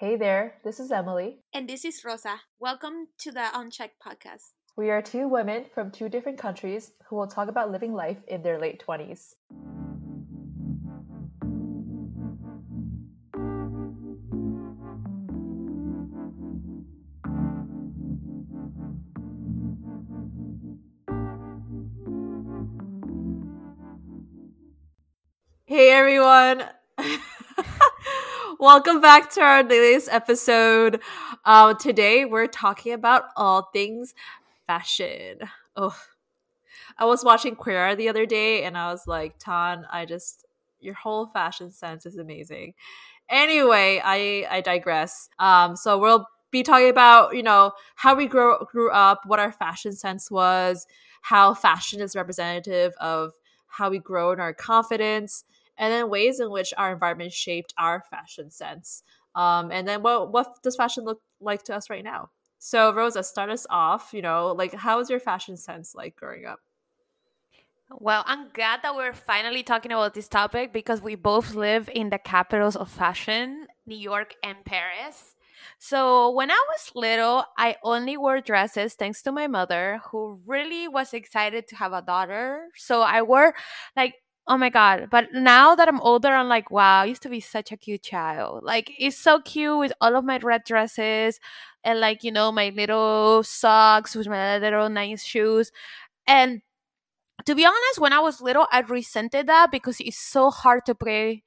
Hey there, this is Emily. And this is Rosa. Welcome to the Unchecked podcast. We are two women from two different countries who will talk about living life in their late 20s. Hey everyone. Welcome back to our latest episode. Uh, today we're talking about all things fashion. Oh, I was watching Queer the other day and I was like, Tan, I just your whole fashion sense is amazing. Anyway, I I digress. Um, so we'll be talking about you know how we grew grew up, what our fashion sense was, how fashion is representative of how we grow in our confidence, and then ways in which our environment shaped our fashion sense. Um, and then what what does fashion look like to us right now? So Rosa, start us off. You know, like how was your fashion sense like growing up? Well, I'm glad that we're finally talking about this topic because we both live in the capitals of fashion, New York and Paris. So when I was little, I only wore dresses thanks to my mother, who really was excited to have a daughter. So I wore like oh my god. But now that i'm older i'm like wow i used to be such a cute child. Like it's so cute with all of my red dresses and like you know my little socks with my little nice shoes. And to be honest when i was little i resented that because it's so hard to play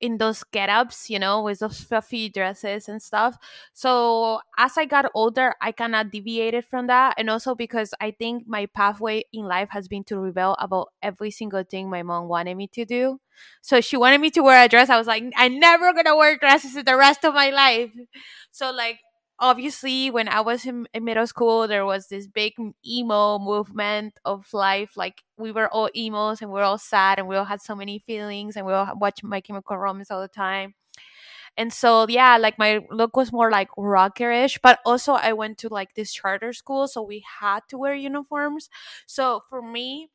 in those get-ups you know with those fluffy dresses and stuff. So as i got older i kind of deviated from that and also because i think my pathway in life has been to rebel about every single thing my mom wanted me to do. So she wanted me to wear a dress i was like i'm never gonna wear dresses the rest of my life. So like obviously when i was in, in, middle school there was this big emo movement of life like we were all emos and we are all sad and we all had so many feelings and we all watched my chemical romance all the time. And so yeah like my look was more like rockerish but also i went to like this charter school so we had to wear uniforms. So for me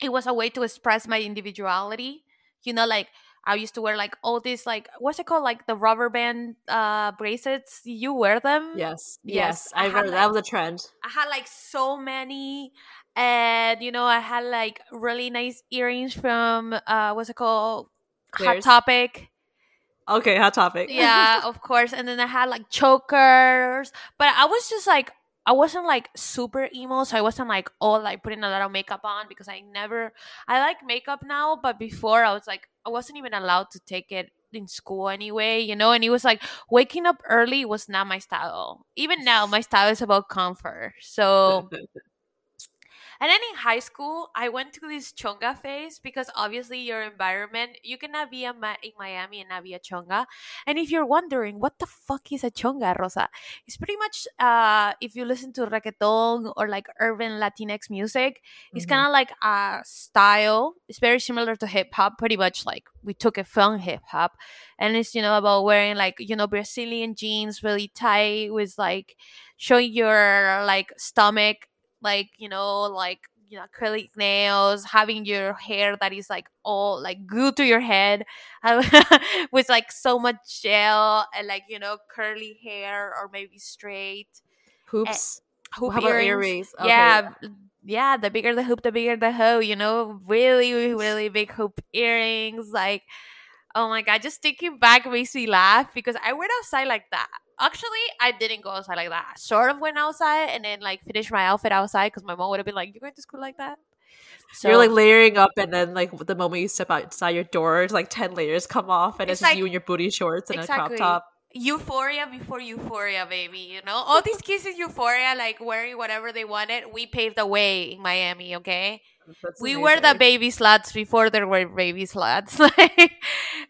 it was a way to express my individuality you know like I used to wear like all these like what's it called like the rubber band uh bracelets. You wear them? Yes, yes. yes. I, I remember like, that was a trend. I had like so many, and you know I had like really nice earrings from uh what's it called? Hot Topic. Okay, hot topic. yeah, of course. And then I had like chokers, but I was just like I wasn't like super emo, so I wasn't like all like putting a lot of makeup on because I never I like makeup now, but before I was like I wasn't even allowed to take it in school anyway, you know, and it was like waking up early was not my style. Even now my style is about comfort. So And then in high school, I went to this chonga phase because obviously your environment, you cannot be a ma- in Miami and not be a chonga. And if you're wondering, what the fuck is a chonga, Rosa? It's pretty much, uh, if you listen to reggaeton or like urban Latinx music, it's mm-hmm. kind of like a style. It's very similar to hip hop, pretty much like we took it from hip hop. And it's, you know, about wearing like, you know, Brazilian jeans really tight with like showing your like stomach like you know like you know acrylic nails having your hair that is like all like glued to your head with like so much gel and like you know curly hair or maybe straight eh, hoops and, hoop How earrings. earrings? Okay. yeah yeah the bigger the hoop the bigger the hoe you know really really big hoop earrings like oh my god just thinking back makes me laugh because i went outside like that Actually, I didn't go outside like that. I sort of went outside and then like finished my outfit outside because my mom would have been like, "You're going to school like that?" So you're like layering up, and then like the moment you step outside your door, like ten layers come off, and it's, it's just like, you in your booty shorts and exactly. a crop top. Euphoria before euphoria, baby. You know, all these kids in euphoria, like wearing whatever they wanted. We paved the way in Miami. Okay, That's we amazing. were the baby sluts before there were baby sluts. Like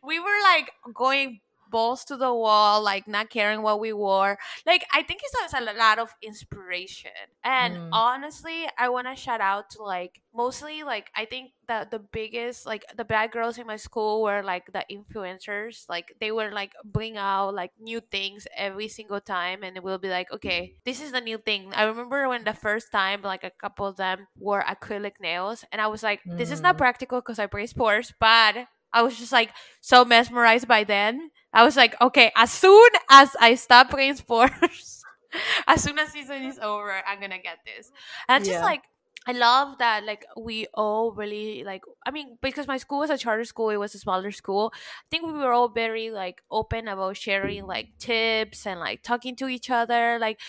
we were like going balls to the wall, like not caring what we wore. Like I think it's a lot of inspiration. And mm. honestly, I want to shout out to like mostly like I think that the biggest like the bad girls in my school were like the influencers. Like they were like bring out like new things every single time, and it will be like, okay, this is the new thing. I remember when the first time like a couple of them wore acrylic nails, and I was like, this is not mm. practical because I brace pores, but I was just like so mesmerized by then. I was like, okay, as soon as I stop playing sports, as soon as season is over, I'm gonna get this. And just Yeah. like I love that like we all really like I mean because my school was a charter school it was a smaller school I think we were all very like open about sharing like tips and like talking to each other like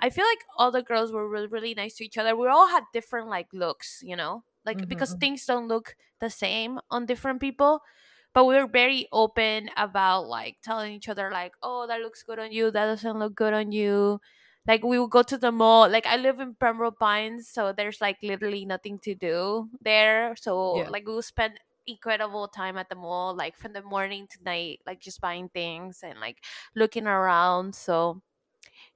I feel like all the girls were really really nice to each other we all had different like looks you know like Mhm, because mhm. things don't look the same on different people but we were very open about like telling each other like oh that looks good on you that doesn't look good on you. Like we would go to the mall like i live in pembroke pines so there's like literally nothing to do there. So Yeah. like we would spend incredible time at the mall like from the morning to night like just buying things and like looking around. So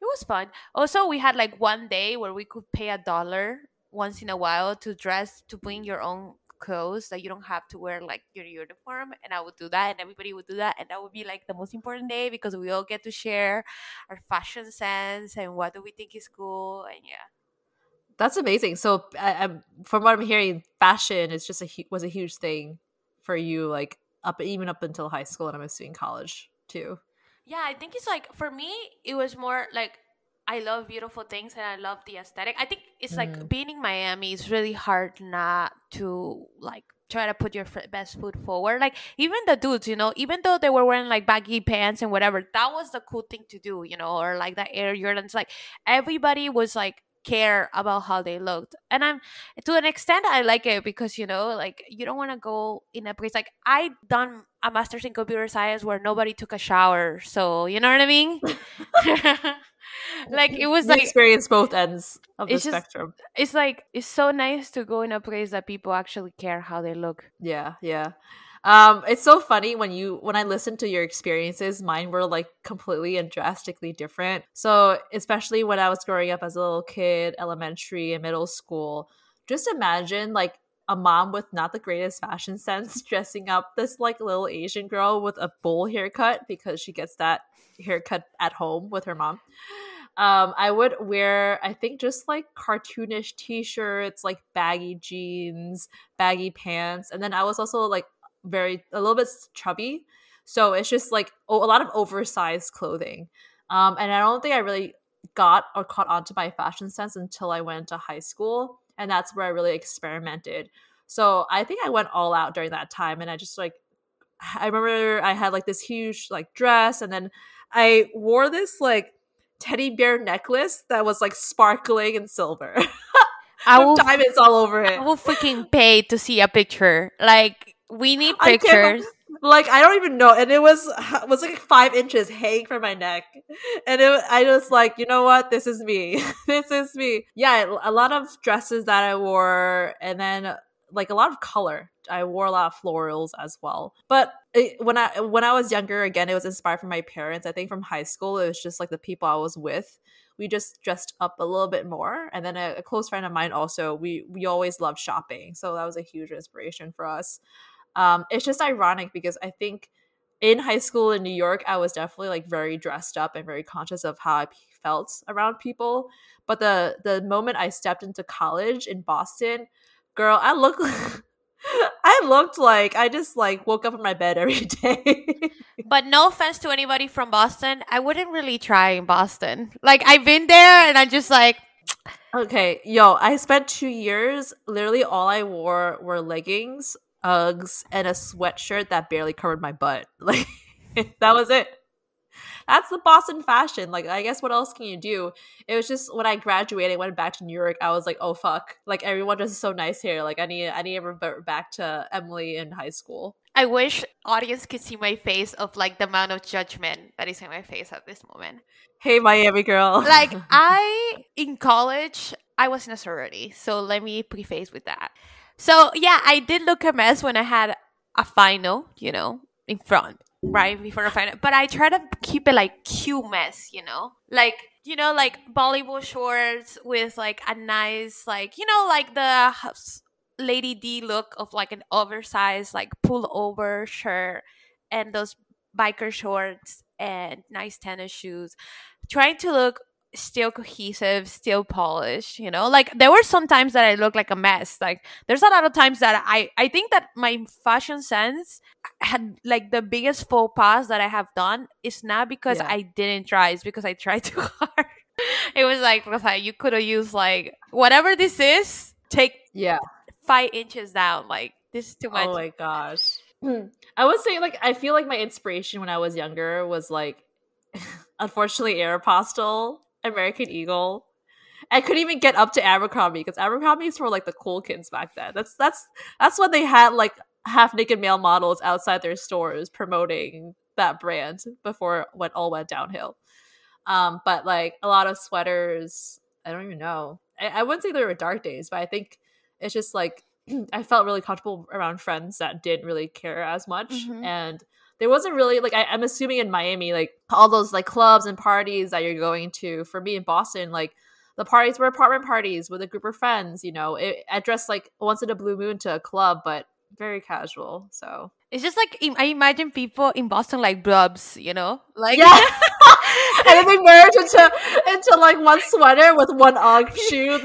it was fun. Also we had like one day where we could pay a dollar once in a while to dress to bring your own clothes that you don't have to wear like your uniform and i would do that and everybody would do that and that would be like the most important day because we all get to share our fashion sense and what do we think is cool and yeah That's amazing. So, I, I'm, from what I'm hearing, fashion is just a was a huge thing for you, like up even up until high school, and I'm assuming college too. yeah i think it's like for me it was more like i love beautiful things and i love the aesthetic. I think it's like Mm. being in miami is really hard not to like try to put your f- best foot forward. Like even the dudes you know even though they were wearing like baggy pants and whatever that was the cool thing to do you know or like the air jordans. Like everybody was like care about how they looked. And i'm to an extent i like it because you know like you don't want to go in a place like i done a master's in computer science where nobody took a shower so you know what i mean like it was You like experience both ends of the just- spectrum. it's like it's so nice to go in a place that people actually care how they look Yeah, yeah. Um, it's so funny when you when I listen to your experiences, mine were like completely and drastically different. So especially when I was growing up as a little kid, elementary and middle school, just imagine like a mom with not the greatest fashion sense dressing up this like little Asian girl with a bowl haircut because she gets that haircut at home with her mom. Um, I would wear, I think, just like cartoonish t-shirts, like baggy jeans, baggy pants, and then I was also like very a little bit chubby, so it's just like a lot of oversized clothing. Um, and I don't think I really got or caught on to my fashion sense until I went to high school, and that's where I really experimented. So I think I went all out during that time, and I just like I remember I had like this huge like dress, and then I wore this like teddy bear necklace that was like sparkling and silver. i will diamonds all over it. i will freaking pay to see a picture like we need I pictures like I don't even know, and it was it was like five inches hanging from my neck, and it I was like, you know what, this is me, this is me. Yeah, a lot of dresses that I wore, and then like a lot of color. I wore a lot of florals as well. But it, when I when I was younger, again, it was inspired from my parents. I think from high school, it was just like the people I was with. We just dressed up a little bit more, and then a, a close friend of mine also. We we always loved shopping, so that was a huge inspiration for us um it's just ironic because i think in high school in new york i was definitely like very dressed up and very conscious of how I felt around people but the the moment i stepped into college in boston girl i look i looked like i just like woke up in my bed every day But no offense to anybody from Boston, I wouldn't really try in Boston. Like I've been there and I'm just like okay yo i spent two years literally all i wore were leggings uggs and a sweatshirt that barely covered my butt like that was it that's the Boston fashion. Like, I guess what else can you do? It was just when I graduated, went back to New York. I was like, oh fuck! Like everyone dresses so nice here. Like I need, I need to revert back to Emily in high school. I wish audience could see my face of like the amount of judgment that is in my face at this moment. Hey, Miami girl. Like I in college, I was in a sorority, so let me preface with that. So yeah, I did look a mess when I had a final, you know, in front, right before a final. But I try to keep it like cute mess, you know, like you know, like volleyball shorts with like a nice, like you know, like the Lady Di look of like an oversized, like pull over shirt and those biker shorts and nice tennis shoes. Trying to look still cohesive, still polished, you know? Like there were some times that I look like a mess. Like there's a lot of times that I I think that my fashion sense had like the biggest faux pas that I have done is not because Yeah. I didn't try, it's because I tried too hard. it was like, Rosa, you could have used like whatever this is, take Yeah. five inches down. Like this is too oh much. Oh my gosh. Hmm. I would say like I feel like my inspiration when I was younger was like unfortunately Aeropostale, American Eagle. I couldn't even get up to Abercrombie because Abercrombie's were like the cool kids back then. That's that's that's when they had like half naked male models outside their stores promoting that brand before it went all went downhill. Um, but like a lot of sweaters, I don't even know. I, I wouldn't say there were dark days, but I think it's just like I felt really comfortable around friends that didn't really care as much, Mhm. and there wasn't really like I, I'm assuming in Miami, like all those like clubs and parties that you're going to. For me in Boston, like the parties were apartment parties with a group of friends. You know, it, I dressed like once in a blue moon to a club, but very casual. So It's just like I imagine people in Boston like blobs, you know, like yeah. and then they merge into into like one sweater with one UGG shoe.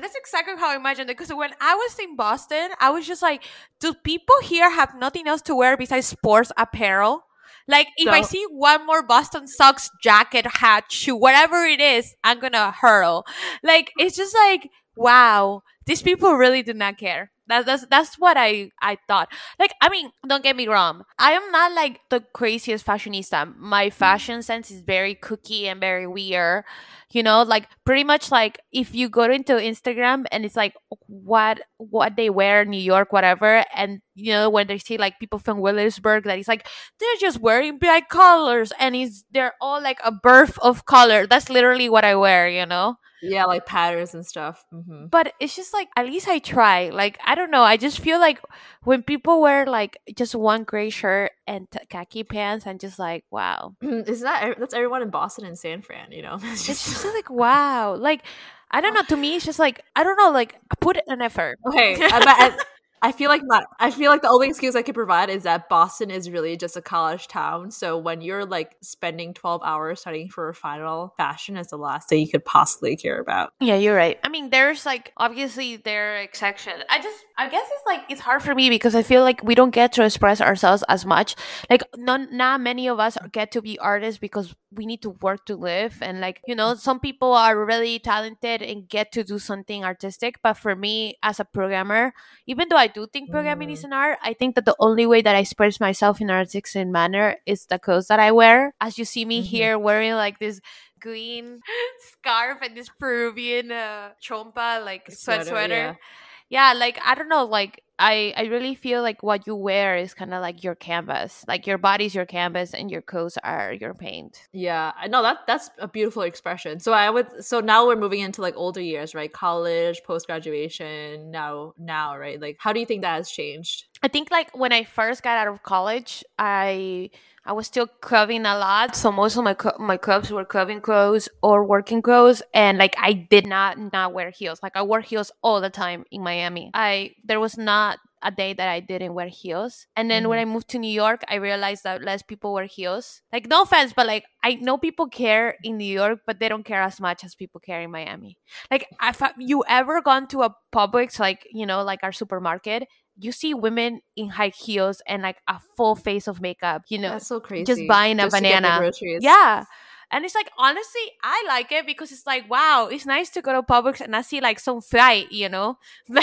That's exactly how I imagined it. Because when I was in Boston, I was just like, do people here have nothing else to wear besides sports apparel? Like, if I see one more Boston socks, jacket, hat, shoe, whatever it is, I'm gonna hurl. Like, it's just like, wow, these people really do not care. That, that's that's what I I thought. Like, I mean, don't get me wrong. I am not like the craziest fashionista. My mm. fashion sense is very cookie and very weird you know like pretty much like if you go into instagram and it's like what what they wear in new york whatever and you know when they see like people from williamsburg that it's like they're just wearing bright colors and it's they're all like a birth of color that's literally what i wear you know yeah, like patterns and stuff. hmm but it's just like at least i try like i don't know i just feel like when people wear like just one gray shirt and t- khaki pants i'm just like wow Isn't that that's everyone in Boston and San Fran? You know, it's it's just just like wow like i don't know to me it's just like i don't know like put an effort okay. But I, feel like my, I feel like the only excuse I could provide is that Boston is really just a college town. So when you're like spending twelve hours studying for a final, fashion is the last thing you could possibly care about. Yeah, you're right. I mean, there's like obviously there are exceptions. I just I guess it's like it's hard for me because I feel like we don't get to express ourselves as much. Like not not many of us get to be artists because we need to work to live and like you know some people are really talented and get to do something artistic but for me as a programmer even though i do think programming is an art i think that the only way that i express myself in an artistic manner is the clothes that i wear as you see me Mhm. here wearing like this green scarf and this Peruvian uh, chompa like sweat Sweater, sweater. yeah. Yeah. like I don't know, like I I really feel like what you wear is kind of like your canvas. Like your body's your canvas and your clothes are your paint. Yeah, I know that that's a beautiful expression. So I would so now we're moving into like older years, right? College, post graduation, now now, right? Like how do you think that has changed? I think like when I first got out of college, I I was still clubbing a lot, so most of my cl- my clubs were clubbing clothes or working clothes, and like I did not not wear heels. Like I wore heels all the time in Miami. I there was not a day that I didn't wear heels. And then when mm-hmm. I moved to New York, I realized that less people wear heels. Like no offense, but like I know people care in New York, but they don't care as much as people care in Miami. Like if you ever gone to a Publix, like you know, like our supermarket, you see women in high heels and like a full face of makeup, you know, That's so crazy. just buying a the banana. Yeah. And it's like honestly, I like it because it's like, wow, it's nice to go to Publix and I see like some fly, you know,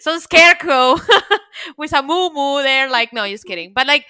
some scarecrow with a moo moo there. Like, no, just kidding. But like,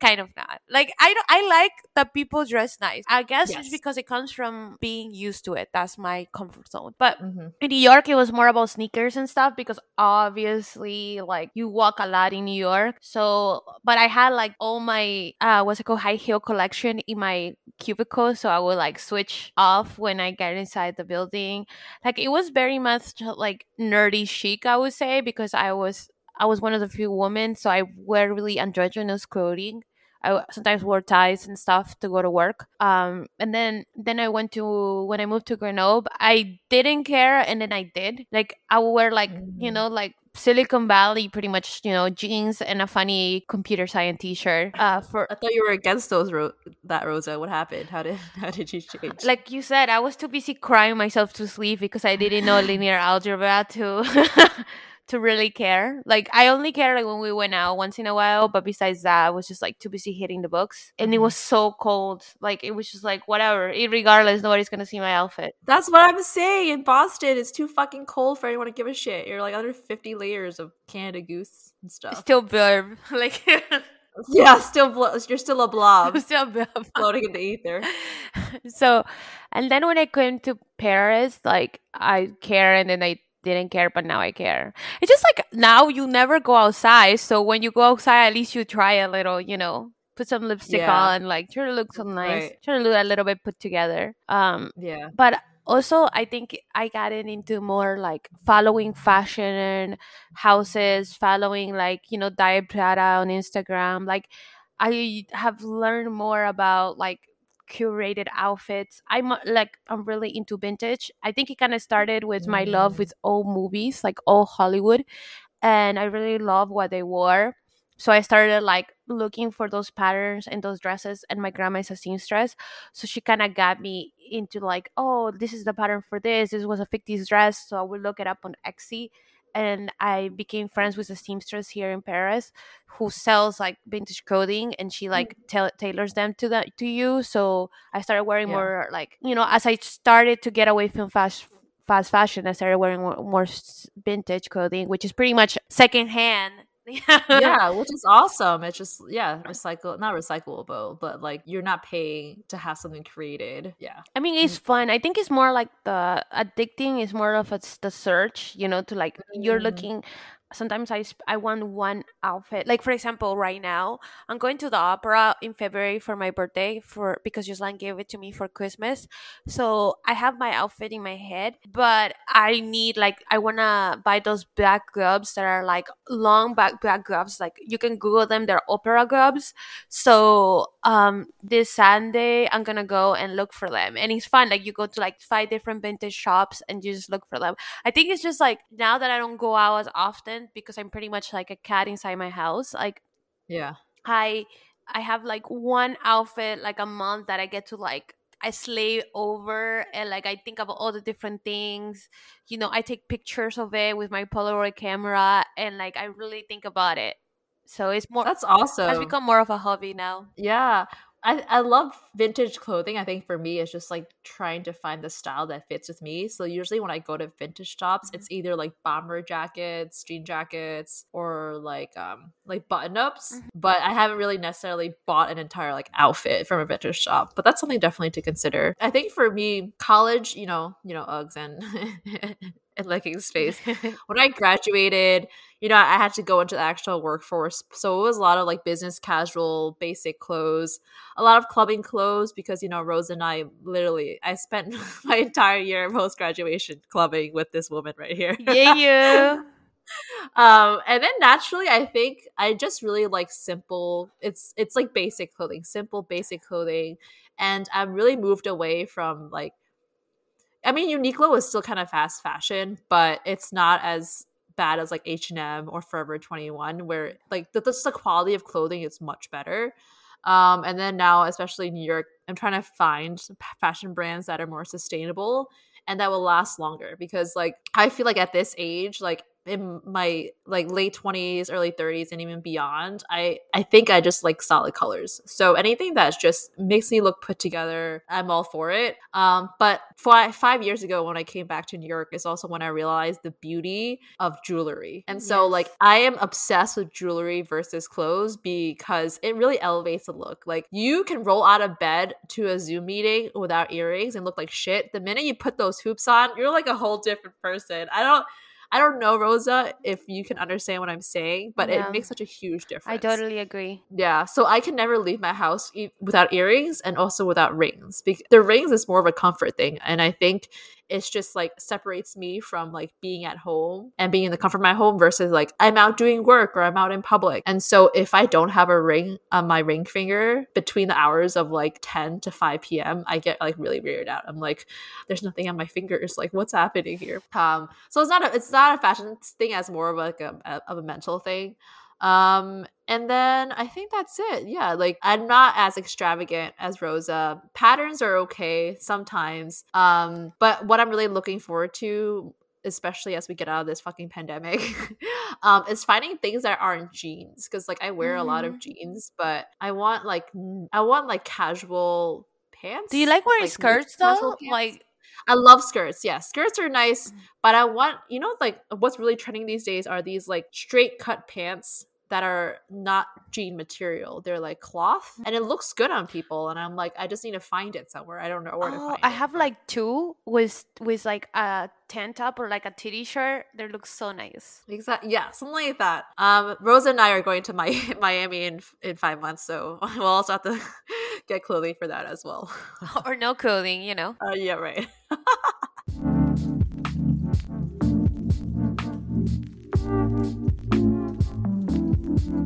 kind of not. Like, I don't, I like that people dress nice. I guess Yes. it's because it comes from being used to it. That's my comfort zone. But Mhm. in New York, it was more about sneakers and stuff because obviously, like you walk a lot in New York. So, but I had like all my uh, what's it called, high heel collection in my cubicle. So I would like switch off when I get inside the building. Like it was very much like nerdy chic, I would say, because I was I was one of the few women, so I wear really androgynous clothing. I sometimes wore ties and stuff to go to work. Um, and then then I went to when I moved to Grenoble, I didn't care, and then I did. Like I would wear like you Mm. know like Silicon Valley, pretty much, you know, jeans and a funny computer science T-shirt. Uh, for I thought you were against those ro- that Rosa. What happened? How did how did you change? like you said, I was too busy crying myself to sleep because I didn't know linear algebra to to really care. Like I only care like when we went out once in a while, but besides that, I was just like too busy hitting the books. And it Mhm. was so cold. Like it was just like whatever. Regardless, nobody's gonna see my outfit. That's what I'm saying. In Boston, it's too fucking cold for anyone to give a shit. You're like under 50 layers of Canada Goose and stuff. Still blurb. Like yeah, still blo- you're still a blob still blurb. floating in the ether. so and then when i came to paris like i care and then i didn't care but now i care it's just like now you never go outside so when you go outside at least you try a little you know put some lipstick Yeah. on like try to look so nice Right. try to look a little bit put together um Yeah. but also i think i got it into more like following fashion houses following like you know diet prada on instagram like i have learned more about like curated outfits. I'm uh, like i'm really into vintage. I think it kind of started with my love Mm. with old movies like old hollywood and i really love what they wore. So i started like looking for those patterns and those dresses and my grandma is a seamstress so she kind of got me into like oh this is the pattern for this. This was a 50s dress so i would look it up on etsy and i became friends with a seamstress here in paris who sells like vintage clothing and she mm. like ta- tailors them to that to you so i started wearing Yeah. more like you know as i started to get away from fast fast fashion i started wearing more, more vintage clothing which is pretty much secondhand yeah, which is awesome. It's just yeah, recycle not recyclable, but like you're not paying to have something created. Yeah. I mean, it's fun. I think it's more like the addicting is more of a, the search, you know, to like you're Mhm. looking. Sometimes I I want one outfit. Like for example, right now I'm going to the opera in February for my birthday for because Juslan gave it to me for Christmas. So I have my outfit in my head, but I need like I wanna buy those black gloves that are like long back black gloves. Like you can Google them. They're opera gloves. So um this Sunday I'm gonna go and look for them. And it's fun. Like you go to like five different vintage shops and you just look for them. I think it's just like now that I don't go out as often because I'm pretty much like a cat inside my house. Like Yeah. I I have like one outfit like a month that I get to like I slay over and like I think of all the different things. You know, I take pictures of it with my Polaroid camera and like I really think about it. So it's more That's awesome. has become more of a hobby now. Yeah. I, I love vintage clothing. I think for me, it's just like trying to find the style that fits with me. So usually when I go to vintage shops, it's either like bomber jackets, jean jackets, or like um like button ups. Mhm. But I haven't really necessarily bought an entire like outfit from a vintage shop. But that's something definitely to consider. I think for me, college, you know, you know, Uggs and and leggings space. when I graduated, you know, I had to go into the actual workforce. So it was a lot of like business casual, basic clothes, a lot of clubbing clothes because, you know, Rose and I literally, I spent my entire year post graduation clubbing with this woman right here. yeah, you. um, and then naturally, I think I just really like simple, it's, it's like basic clothing, simple, basic clothing. And I'm really moved away from like, I mean, Uniqlo is still kind of fast fashion, but it's not as bad as like H and M or Forever Twenty One, where like the, just the quality of clothing is much better. Um, and then now, especially in New York, I'm trying to find fashion brands that are more sustainable and that will last longer because, like, I feel like at this age, like in my like late 20s early 30s and even beyond i i think i just like solid colors. So anything that just makes me look put together i'm all for it. Um but five, five years ago when i came back to new york is also when i realized the beauty of jewelry. And so Yes. like i am obsessed with jewelry versus clothes because it really elevates the look. Like you can roll out of bed to a zoom meeting without earrings and look like shit. The minute you put those hoops on you're like a whole different person. I don't I don't know, Rosa, if you can understand what I'm saying, but Yeah. it makes such a huge difference. I totally agree. Yeah, so I can never leave my house e- without earrings and also without rings. Because the rings is more of a comfort thing, and I think it's just like separates me from like being at home and being in the comfort of my home versus like I'm out doing work or I'm out in public. And so if I don't have a ring on my ring finger between the hours of like 10 to 5 p.m., I get like really weirded out. I'm like, there's nothing on my fingers. Like, what's happening here? Um, so it's not a it's not a fashion thing as more of like a, a of a mental thing. Um, and then I think that's it. Yeah, like I'm not as extravagant as Rosa. Patterns are okay sometimes. Um, but what I'm really looking forward to especially as we get out of this fucking pandemic um is finding things that aren't jeans because like i wear mm-hmm. a lot of mm-hmm. jeans but i want like i want like casual pants do you like wearing like, skirts though like I love skirts. Yeah, skirts are nice, mm. but I want you know like what's really trending these days are these like straight cut pants that are not jean material. They're like cloth and it looks good on people. And I'm like, I just need to find it somewhere. I don't know where oh, to find I it. I have like two with with like a tank top or like a titty shirt. They look so nice. Exactly. Yeah, something like that. Um, Rosa and I are going to my Miami in in five months, so we'll also have to get clothing for that as well. or no clothing, you know. Uh, yeah, right.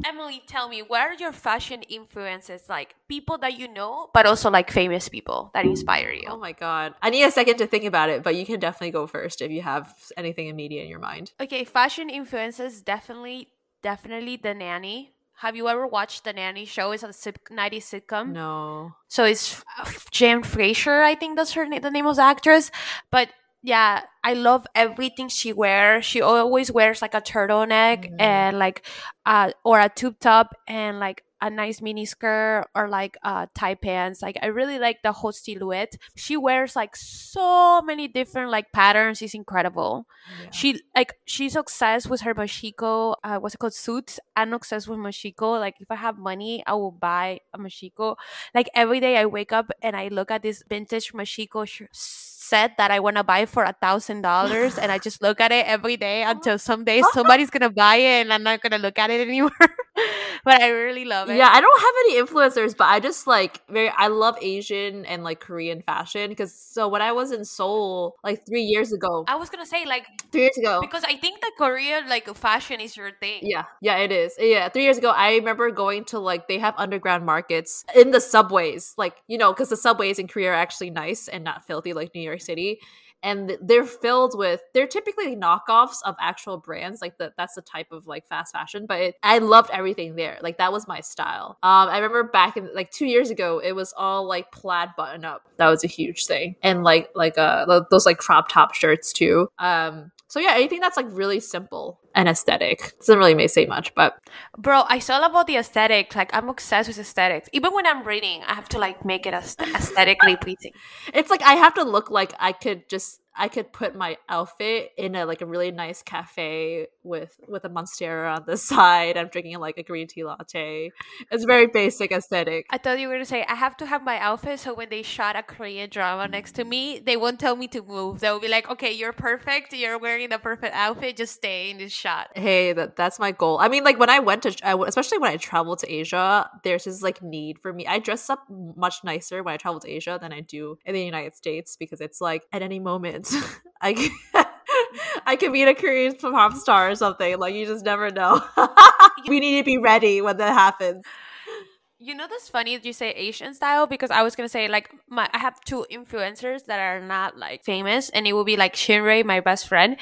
Emily, tell me, what are your fashion influences? Like people that you know, but also like famous people that inspire you. Oh my god, I need a second to think about it, but you can definitely go first if you have anything immediate in your mind. Okay, fashion influences definitely, definitely the nanny. Have you ever watched the nanny show? It's a 90s sitcom. No. So it's Jen Fraser, I think that's her the name of the actress. But yeah, I love everything she wears. She always wears like a turtleneck mm-hmm. and like uh or a tube top and like a nice mini skirt or like uh tie pants. Like I really like the whole silhouette. She wears like so many different like patterns. It's incredible. Yeah. She like she's obsessed with her Moschino. Uh, what's it called? Suits. I'm obsessed with Moschino. Like if I have money, I will buy a Moschino. Like every day I wake up and I look at this vintage Moschino sh- set that I want to buy for a thousand dollars, and I just look at it every day until someday somebody's gonna buy it, and I'm not gonna look at it anymore. but I really love it. Yeah, I don't have any influencers, but I just like very. I love Asian and like Korean fashion because so when I was in Seoul like three years ago, I was gonna say like three years ago because I think the Korean like fashion is your thing. Yeah, yeah, it is. Yeah, three years ago, I remember going to like they have underground markets in the subways, like you know, because the subways in Korea are actually nice and not filthy like New York City and they're filled with they're typically knockoffs of actual brands like the, that's the type of like fast fashion but it, i loved everything there. Like that was my style. Um i remember back in like two years ago it was all like plaid button up that was a huge thing. And like like uh those like crop top shirts too. Um so yeah, anything that's like really simple and aesthetic doesn't really may say much, but bro, I saw about the aesthetic. Like I'm obsessed with aesthetics. Even when I'm reading, I have to like make it aesthetically pleasing. It's like I have to look like I could just I could put my outfit in a like a really nice cafe with with a monstera on the side. I'm drinking like a green tea latte. It's very basic aesthetic. I thought you were gonna say I have to have my outfit so when they shot a Korean drama next to me, they won't tell me to move. They'll be like, "Okay, you're perfect. You're wearing the perfect outfit. Just stay in this shot." Hey, that that's my goal. I mean, like when I went to, especially when I traveled to Asia, there's this like need for me. I dress up much nicer when I travel to Asia than I do in the United States because it's like at any moment I can, I could meet a Korean pop star or something. Like you just never know. we need to be ready when that happens. You know that's funny that you say Asian style because I was gonna say like my I have two influencers that are not like famous and it will be like Shinrei, my best friend.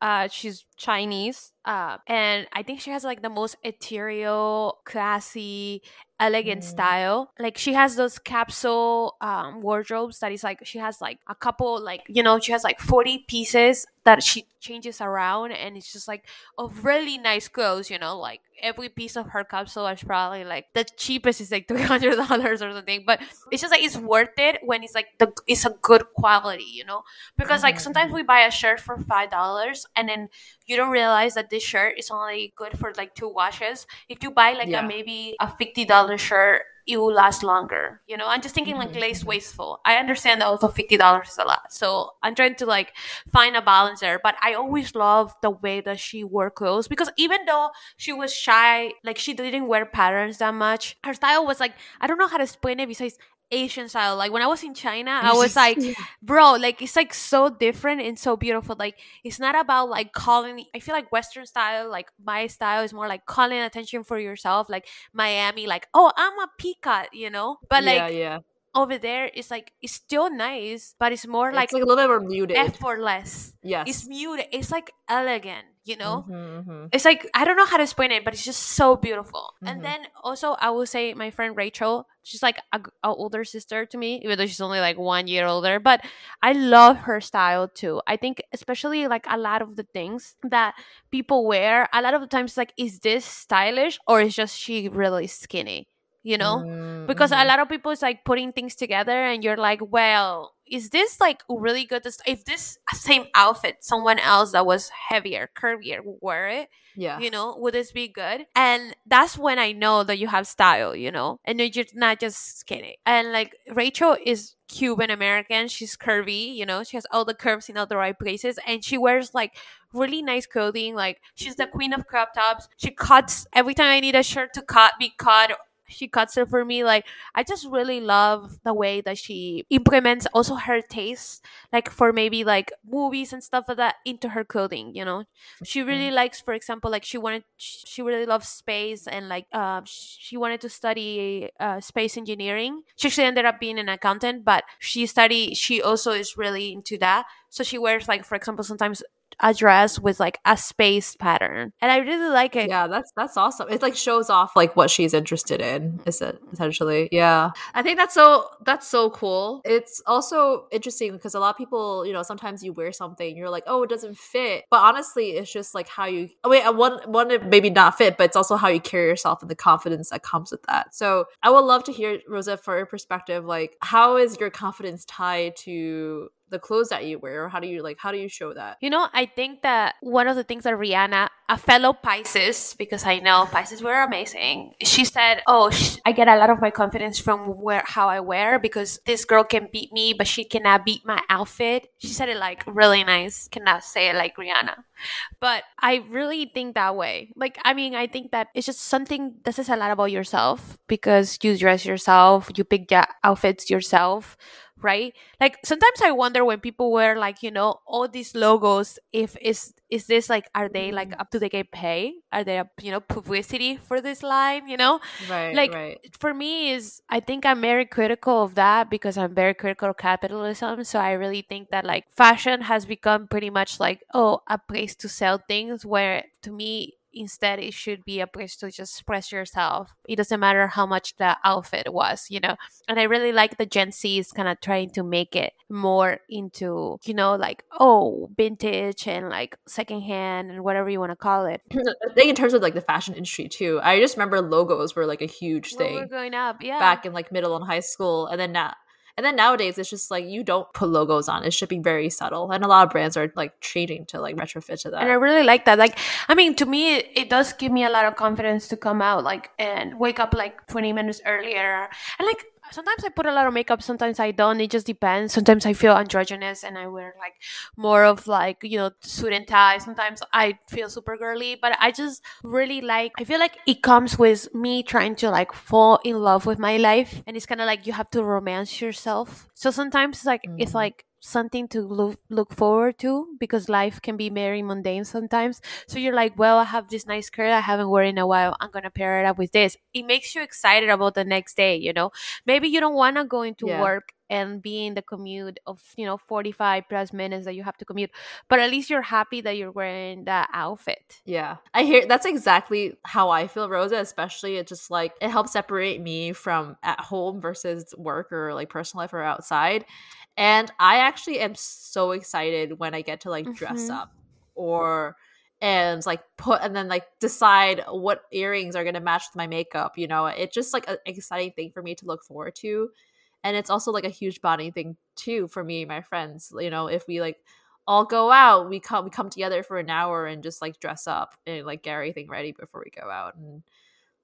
Uh, she's Chinese. Uh, and I think she has like the most ethereal, classy, elegant mm. style. Like she has those capsule um, wardrobes that is like she has like a couple like you know she has like 40 pieces that she changes around and it's just like of really nice clothes, you know, like every piece of her capsule is probably like the cheapest is like three hundred dollars or something. But it's just like it's worth it when it's like the it's a good quality, you know? Because like sometimes we buy a shirt for five dollars and then you don't realize that this shirt is only good for like two washes. If you buy like yeah. a maybe a fifty dollar shirt, it will last longer. You know, I'm just thinking like mm-hmm. less wasteful. I understand that also fifty dollars is a lot, so I'm trying to like find a balance there. But I always love the way that she wore clothes because even though she was shy, like she didn't wear patterns that much, her style was like I don't know how to explain it besides Asian style. Like when I was in China, I was like, bro, like it's like so different and so beautiful. Like it's not about like calling. I feel like Western style, like my style, is more like calling attention for yourself. Like Miami, like oh, I'm a peacock, you know. But like yeah, yeah. over there, it's like it's still nice, but it's more like, it's like a little bit more muted. effortless. yes. It's muted. It's like elegant, you know. Mhm, mhm. It's like I don't know how to explain it, but it's just so beautiful. Mhm. And then also I will say my friend Rachel, she's like a, g- a older sister to me, even though she's only like one year older. But I love her style too. I think especially like a lot of the things that people wear, a lot of the times like, is this stylish or is just she really skinny? You know? Mm, because a mhm. lot of people is like putting things together and you're like well is this like really good to st- if this same outfit someone else that was heavier curvier wear it yeah. you know would this be good? And that's when i know that you have style you know? And you're not just skinny and like rachel is cuban american. She's curvy you know? She has all the curves in all the right places. And she wears like really nice clothing. Like she's the queen of crop tops. She cuts every time i need a shirt to cut be cut she cuts it for me like i just really love the way that she implements also her taste like for maybe like movies and stuff like that into her clothing you know? She really likes for example like she wanted she really loves space and like uh, she wanted to study uh, space engineering. She actually ended up being an accountant but she study she also is really into that. So she wears like for example sometimes a dress with like a space pattern and i really like it Yeah, that's that's awesome. It like shows off like what she's interested in, is it essentially? Yeah. I think that's so that's so cool. It's also interesting because a lot of people, you know, sometimes you wear something, you're like, oh, it doesn't fit. But honestly, it's just like how you I mean, one one maybe not fit, but it's also how you carry yourself and the confidence that comes with that. So I would love to hear, Rosa, for your perspective, like how is your confidence tied to the clothes that you wear or how do you like how do you show that You know, I think that one of the things that Rihanna, a fellow Pisces, because I know Pisces were amazing, she said, "Oh, sh- I get a lot of my confidence from where how I wear because this girl can beat me, but she cannot beat my outfit." She said it like really nice. Cannot say it like Rihanna, but I really think that way. Like, I mean, I think that it's just something that says a lot about yourself because you dress yourself, you pick your outfits yourself right? Like sometimes i wonder when people wear like you know all these logos if is is this like are they like mm. up to the get pay are they you know publicity for this line you know? Right like right. for me is i think i'm very critical of that because i'm very critical of capitalism so i really think that like fashion has become pretty much like oh a place to sell things where to me instead it should be a place to just express yourself. It doesn't matter how much the outfit was you know? And i really like the gen z is kind of trying to make it more into you know like oh vintage and like secondhand and whatever you want to call it. I think in terms of like the fashion industry too, I just remember logos were like a huge when thing growing up yeah. back in like middle and high school, and then now. And then nowadays, it's just like you don't put logos on. It should be very subtle, and a lot of brands are like changing to like retrofit to that. and I really like that. Like, I mean, to me, it, does give me a lot of confidence to come out, like, and wake up like 20 minutes earlier. And like, sometimes I put a lot of makeup, sometimes I don't. It just depends. Sometimes I feel androgynous and I wear like more of like, you know, suit and tie. Sometimes I feel super girly, but I just really like, I feel like it comes with me trying to like fall in love with my life. And it's kind of like you have to romance yourself. So sometimes it's like, it's Mhm. like, something to look look forward to because life can be very mundane sometimes. So you're like, well, I have this nice skirt I haven't worn in a while. I'm gonna pair it up with this. It makes you excited about the next day. You know, maybe you don't want to go into Yeah. work and be in the commute of you know 45 plus minutes that you have to commute but at least you're happy that you're wearing that outfit Yeah. I hear that's exactly how I feel, Rosa, especially it just like it helps separate me from at home versus work or like personal life or outside. And I actually am so excited when I get to like dress Mhm. up or and like put and then like decide what earrings are gonna match with my makeup, you know. It's just like an exciting thing for me to look forward to. And it's also like a huge bonding thing too for me and my friends. You know, if we like all go out. We come we come together for an hour and just like dress up and like get everything ready before we go out. And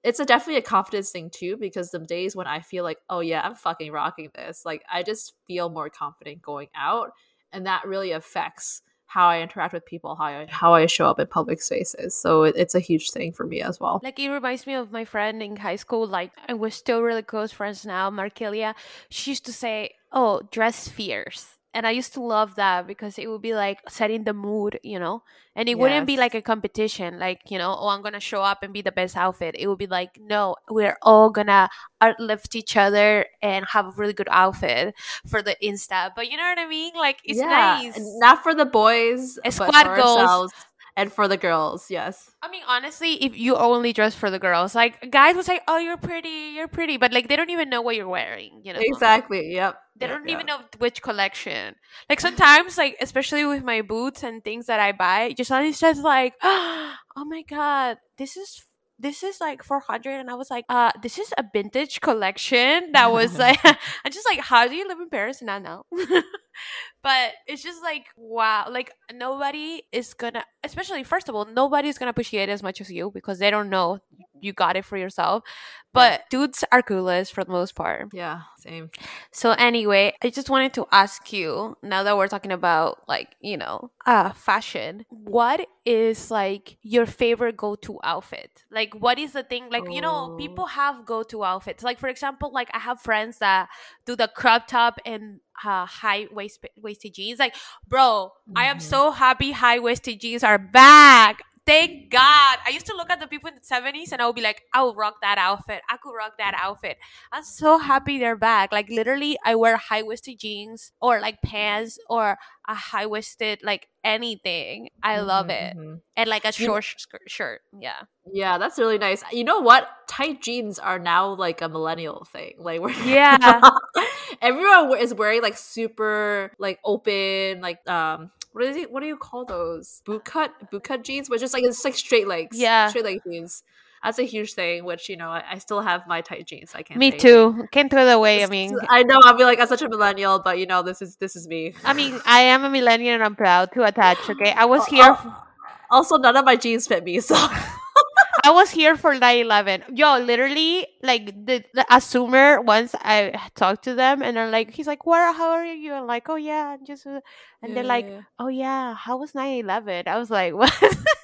it's a definitely a confidence thing too, because the days when I feel like, oh yeah, I'm fucking rocking this, like I just feel more confident going out. And that really affects how I interact with people, how I how I show up in public spaces. So it, it's a huge thing for me as well. Like it reminds me of my friend in high school. Like and we're still really close friends now, Markelia. She used to say, "Oh, dress fierce." And I used to love that because it would be like setting the mood, you know, and it wouldn't be like a competition, like you know, oh, I'm gonna show up and be the best outfit. It would be like, no, we're all gonna outlift each other and have a really good outfit for the Insta. But you know what I mean? Like it's yeah, nice. not for the boys, A but squad for goals. ourselves and for the girls. Yes. I mean, honestly, if you only dress for the girls, like guys would say, "Oh, you're pretty, you're pretty," but like they don't even know what you're wearing. You know, Exactly. Yep. They don't yep. even know which collection. Like sometimes, like especially with my boots and things that I buy, just it's just like, oh my god, this is this is like four hundred, and I was like, uh, this is a vintage collection that was like, I'm just like, how do you live in Paris and not know? but it's just like wow, like nobody is gonna, especially first of all, nobody's gonna appreciate it as much as you because they don't know you got it for yourself. But dudes are clueless for the most part. Yeah. Same. So anyway, I just wanted to ask you now that we're talking about like, you know, uh fashion, what is like your favorite go-to outfit? Like what is the thing like, you know, Oh. people have go-to outfits. Like for example, like I have friends that do the crop top and uh, high waist waisted jeans. Like, bro, I am Mhm. so happy high waisted jeans are back. Thank God. I used to look at the people in the 70s and I would be like, I would rock that outfit. I could rock that outfit. I'm so happy they're back. Like literally, I wear high waisted jeans or like pants or a high waisted like anything. I love Mhm, it, mhm. and like a short skirt shirt. Yeah, Yeah, that's really nice. You know what? Tight jeans are now like a millennial thing. Like, we're Yeah. everyone is wearing like super like open like um what is it? What do you call those? Boot cut, boot cut jeans, which is like it's like straight legs. Yeah. straight leg jeans. That's a huge thing. Which you know, I, I still have my tight jeans. I can't. me anything. too. Can't throw that away. I mean, I know. I'll be like, I'm such a millennial, but you know, this is this is me. I mean, I am a millennial and I'm proud to attach. Okay, I was here. oh, also, none of my jeans fit me, so I was here for 9-11. Yo, literally, like the, the assumer once I talked to them and they're like, he's like, where, how are you? I'm like, oh yeah, I'm just, uh," and they're Yeah, like, yeah. oh yeah, how was 9-11? I was like, what?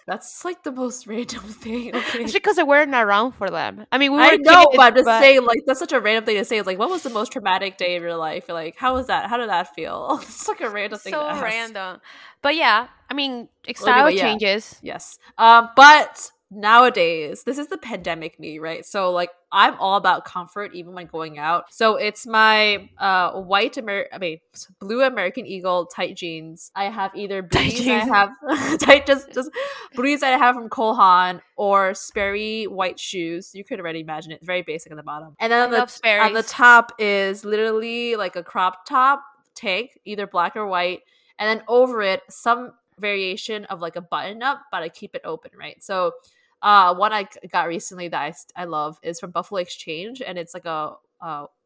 That's like the most random thing. Okay. it's because I weren't around for them. I mean, we were I know, kids, but I'm just saying, like, that's such a random thing to say. It's like, what was the most traumatic day of your life? You're like, how was that? How did that feel? It's like a random thing. so to ask. random. But yeah, I mean, style anyway, yeah. changes. Yes. Um, but nowadays, this is the pandemic me, right? So like I'm all about comfort even when going out. So it's my uh white Amer I mean blue American Eagle tight jeans. I have either Tight booties I have tight just just booties I have from Kohan or Sperry white shoes. You could already imagine it. Very basic on the bottom. And then on the, on the top is literally like a crop top tank, either black or white, and then over it some variation of like a button up, but I keep it open, right? So, uh, one I got recently that I, I love is from Buffalo Exchange, and it's like a,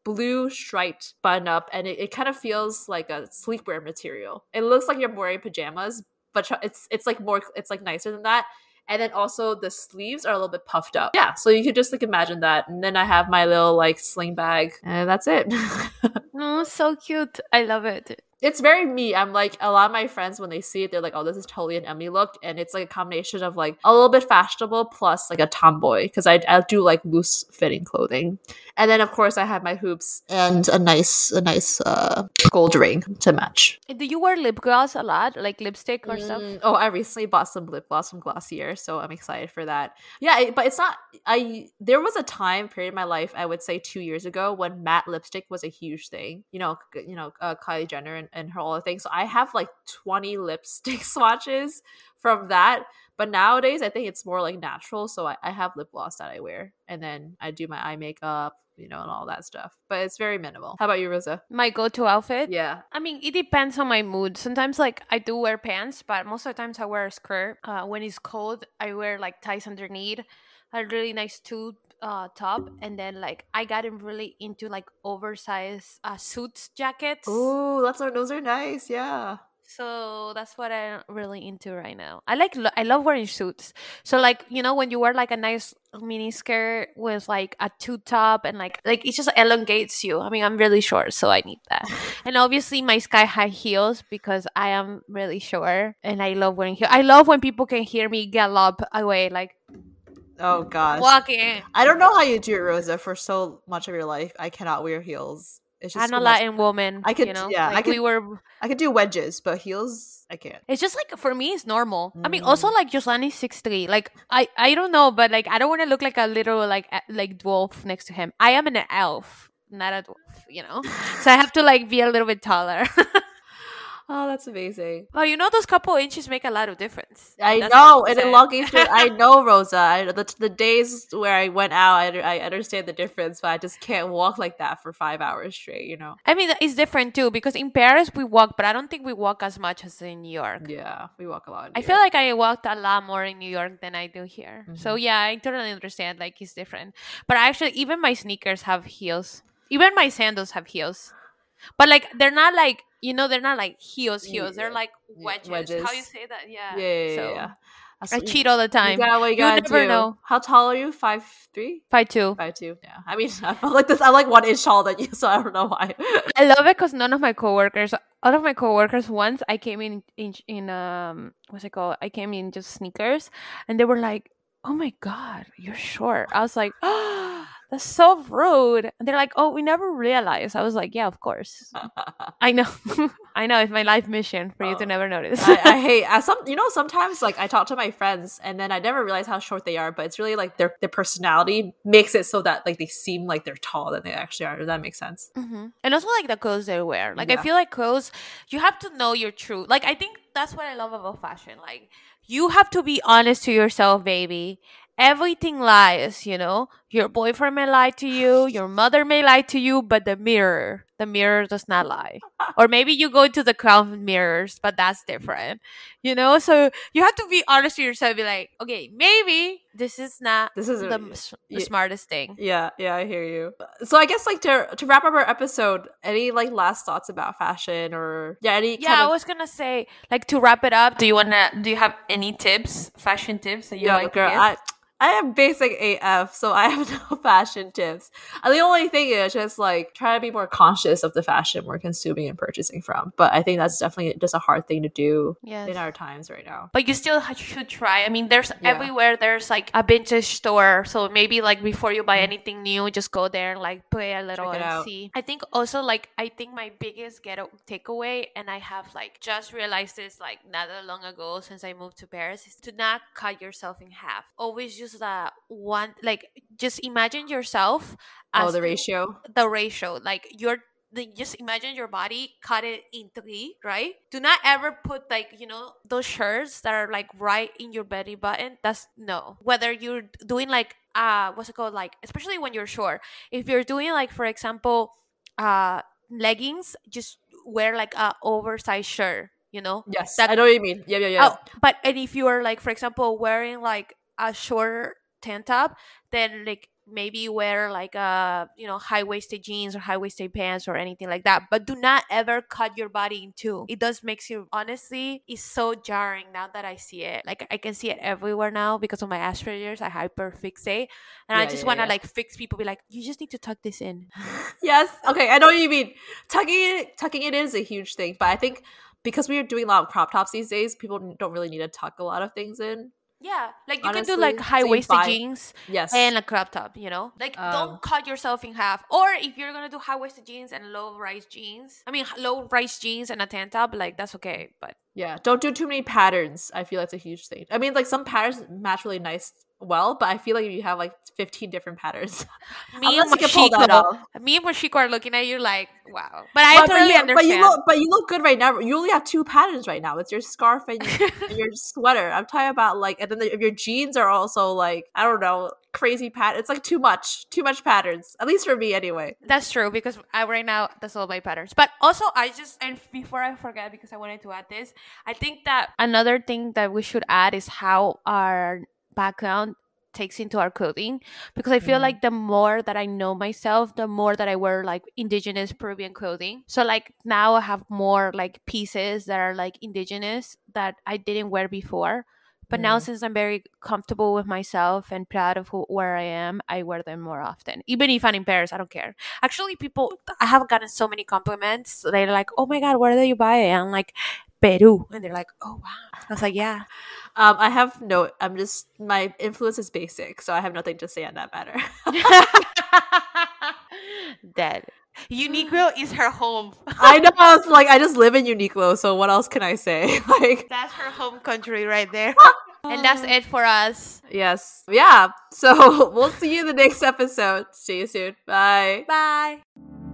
blue striped button up, and it, it kind of feels like a sleepwear material. It looks like you're wearing pajamas, but it's it's like more it's like nicer than that. And then also the sleeves are a little bit puffed up. Yeah, so you could just like imagine that. And then I have my little like sling bag, and that's it. Oh, so cute. I love it. It's very me. I'm like a lot of my friends when they see it, they're like, "Oh, this is totally an Emmy look," and it's like a combination of like a little bit fashionable plus like a tomboy because I I do like loose fitting clothing, and then of course I have my hoops and a nice a nice uh gold ring to match. Do you wear lip gloss a lot, like lipstick or stuff? Mm, oh, I recently bought some lip gloss from Glossier, so I'm excited for that. Yeah, it- but it's not. I there was a time period in my life, I would say two years ago, when matte lipstick was a huge thing. You know, you know, uh, Kylie Jenner and, and her all the things. So I have like 20 lipstick swatches from that. But nowadays, I think it's more like natural. So I, I have lip gloss that I wear, and then I do my eye makeup, you know, and all that stuff. But it's very minimal. How about you, Rosa? My go-to outfit. Yeah. I mean, it depends on my mood. Sometimes, like, I do wear pants, but most of the times I wear a skirt. Uh, when it's cold, I wear like ties underneath, a really nice tube uh, top, and then like I got him really into like oversized uh, suits jackets. Oh, that's those are nice. Yeah. So that's what I'm really into right now. I like I love wearing suits. So like you know when you wear like a nice mini skirt with like a two top and like like it just elongates you. I mean I'm really short, so I need that. and obviously my sky high heels because I am really short and I love wearing heels. I love when people can hear me gallop away like Oh gosh. walking. I don't know how you do it, Rosa. For so much of your life, I cannot wear heels. It's just I'm a too much. Latin woman. I could- you know, yeah, I like could- we were I could do wedges, but heels, I can't. It's just like for me, it's normal. I mean, Mm. also like Joslani six three. Like I, I don't know, but like I don't want to look like a little like a- like dwarf next to him. I am an elf, not a dwarf. You know, so I have to like be a little bit taller. Oh, that's amazing. well, you know, those couple inches make a lot of difference. I That's know, and saying. elongates your. I know, Rosa. I, the the days where I went out, I, I understand the difference, but I just can't walk like that for five hours straight. You know. I mean, it's different too because in Paris we walk, but I don't think we walk as much as in New York. Yeah, we walk a lot. I feel like I walked a lot more in New York than I do here. So Mm-hmm. yeah, I totally understand. Like it's different. But actually, even my sneakers have heels. Even my sandals have heels. But like they're not like you know they're not like heels heels. They're Yeah. like Yeah, wedges. How you say that? Yeah. yeah, yeah, yeah. So yeah. I cheat all the time. what you You never do. know. How tall are you? Five three? Fight too. Five two. Yeah. I mean, I feel like this. I'm like one inch taller than you, so I don't know why. I love it because none of my coworkers, all of my coworkers, once I came in in in um what's it called? I came in just sneakers, and they were like, "Oh my god, you're short." I was like, "Oh, that's so rude." And they're like, "Oh, we never realized." I was like, "Yeah, of course, I know, I know. It's my life mission for you to Oh. never notice." I, I hate I some you know sometimes like I talk to my friends and then I never realize how short they are, but it's really like their their personality makes it so that like they seem like they're taller than they actually are. Does that make sense? hmm And also like the clothes they wear. Like I feel like clothes, you have to know your true. Like I think that's what I love about fashion. Like you have to be honest to yourself, baby. Everything lies, you know. Your boyfriend may lie to you, your mother may lie to you, but the mirror, the mirror does not lie. or maybe you go to the crown mirrors, but that's different, you know. So you have to be honest with yourself. Be like, okay, maybe this is not This is the, the smartest thing. Yeah, yeah, I hear you. So I guess like to to wrap up our episode, any like last thoughts about fashion or yeah, any Yeah, I of was gonna say, like to wrap it up. Do you wanna? Do you have any tips, fashion tips that you yeah, like? girl? I I am basic AF, so I have no fashion tips. And the only thing is just like try to be more conscious of the fashion we're consuming and purchasing from. But I think that's definitely just a hard thing to do Yes. in our times right now. but you still should try. I mean, there's Yeah. everywhere. There's like a vintage store, so maybe like before you buy mm-hmm. anything new, just go there and like play a little and out. see. I think also like I think my biggest get takeaway, and I have like just realized this like not that long ago since I moved to Paris, is to not cut yourself in half. Always use that one. Like just imagine yourself. Oh, the ratio. the ratio like you're just imagine your body cut it in three right do not ever put like you know those shirts that are like right in your belly button that's no whether you're doing like uh what's it called like especially when you're short if you're doing like for example uh leggings just wear like a oversized shirt you know Yes, That- I know what you mean. Yeah, yeah, yeah. Oh, but and if you are like, for example, wearing like a short tank top, then like maybe wear like a you know high waisted jeans or high waisted pants or anything like that. But do not ever cut your body in two. It does makes you honestly it's so jarring now that I see it. Like I can see it everywhere now because of my Asperger's. I hyper fixate, and I just yeah, want to yeah. like fix people. Be like, you just need to tuck this in. Yes. Okay, I know what you mean. Tucking it tucking it in is a huge thing, but I think because we are doing a lot of crop tops these days, people don't really need to tuck a lot of things in. Yeah, like you can do like Honestly, high waisted jeans. Yes. and a crop top, you know? Like, Um, don't cut yourself in half. Or if you're gonna do high waisted jeans and low rise jeans, I mean, low rise jeans and a tank top, like, that's okay. But yeah, don't do too many patterns. I feel that's a huge thing. I mean, like some patterns match really nice well, but I feel like if you have like 15 different patterns, me and you can pull that Moshiko, off. me and are looking at you like, wow. But I but, totally but you, understand. But you look, but you look good right now. You only have two patterns right now. It's your scarf and your, and your sweater. I'm talking about like, and then the, if your jeans are also like, I don't know, crazy pattern. It's like too much, too much patterns. At least for me, anyway. That's true because I right now that's all my patterns. But also I just and before I forget because I wanted to add this, I think that another thing that we should add is how our background takes into our clothing because I feel Mhm. like the more that I know myself, the more that I wear like indigenous Peruvian clothing. So like now I have more like pieces that are like indigenous that I didn't wear before. But now Mm. since I'm very comfortable with myself and proud of who, where I am, I wear them more often. Even if I'm in Paris, I don't care. Actually, people I have gotten so many compliments. They're like, "Oh my god, where do you buy it?" I'm like, Peru, and they're like, "Oh wow." I was like, "Yeah." Um, I have no. I'm just my influence is basic, so I have nothing to say on that matter. Dead. Uniqlo is her home. I know. I was like, I just live in Uniqlo, so what else can I say? like, That's her home country right there. and that's it for us. yes, yeah. So we'll see you in the next episode. See you soon. Bye. Bye.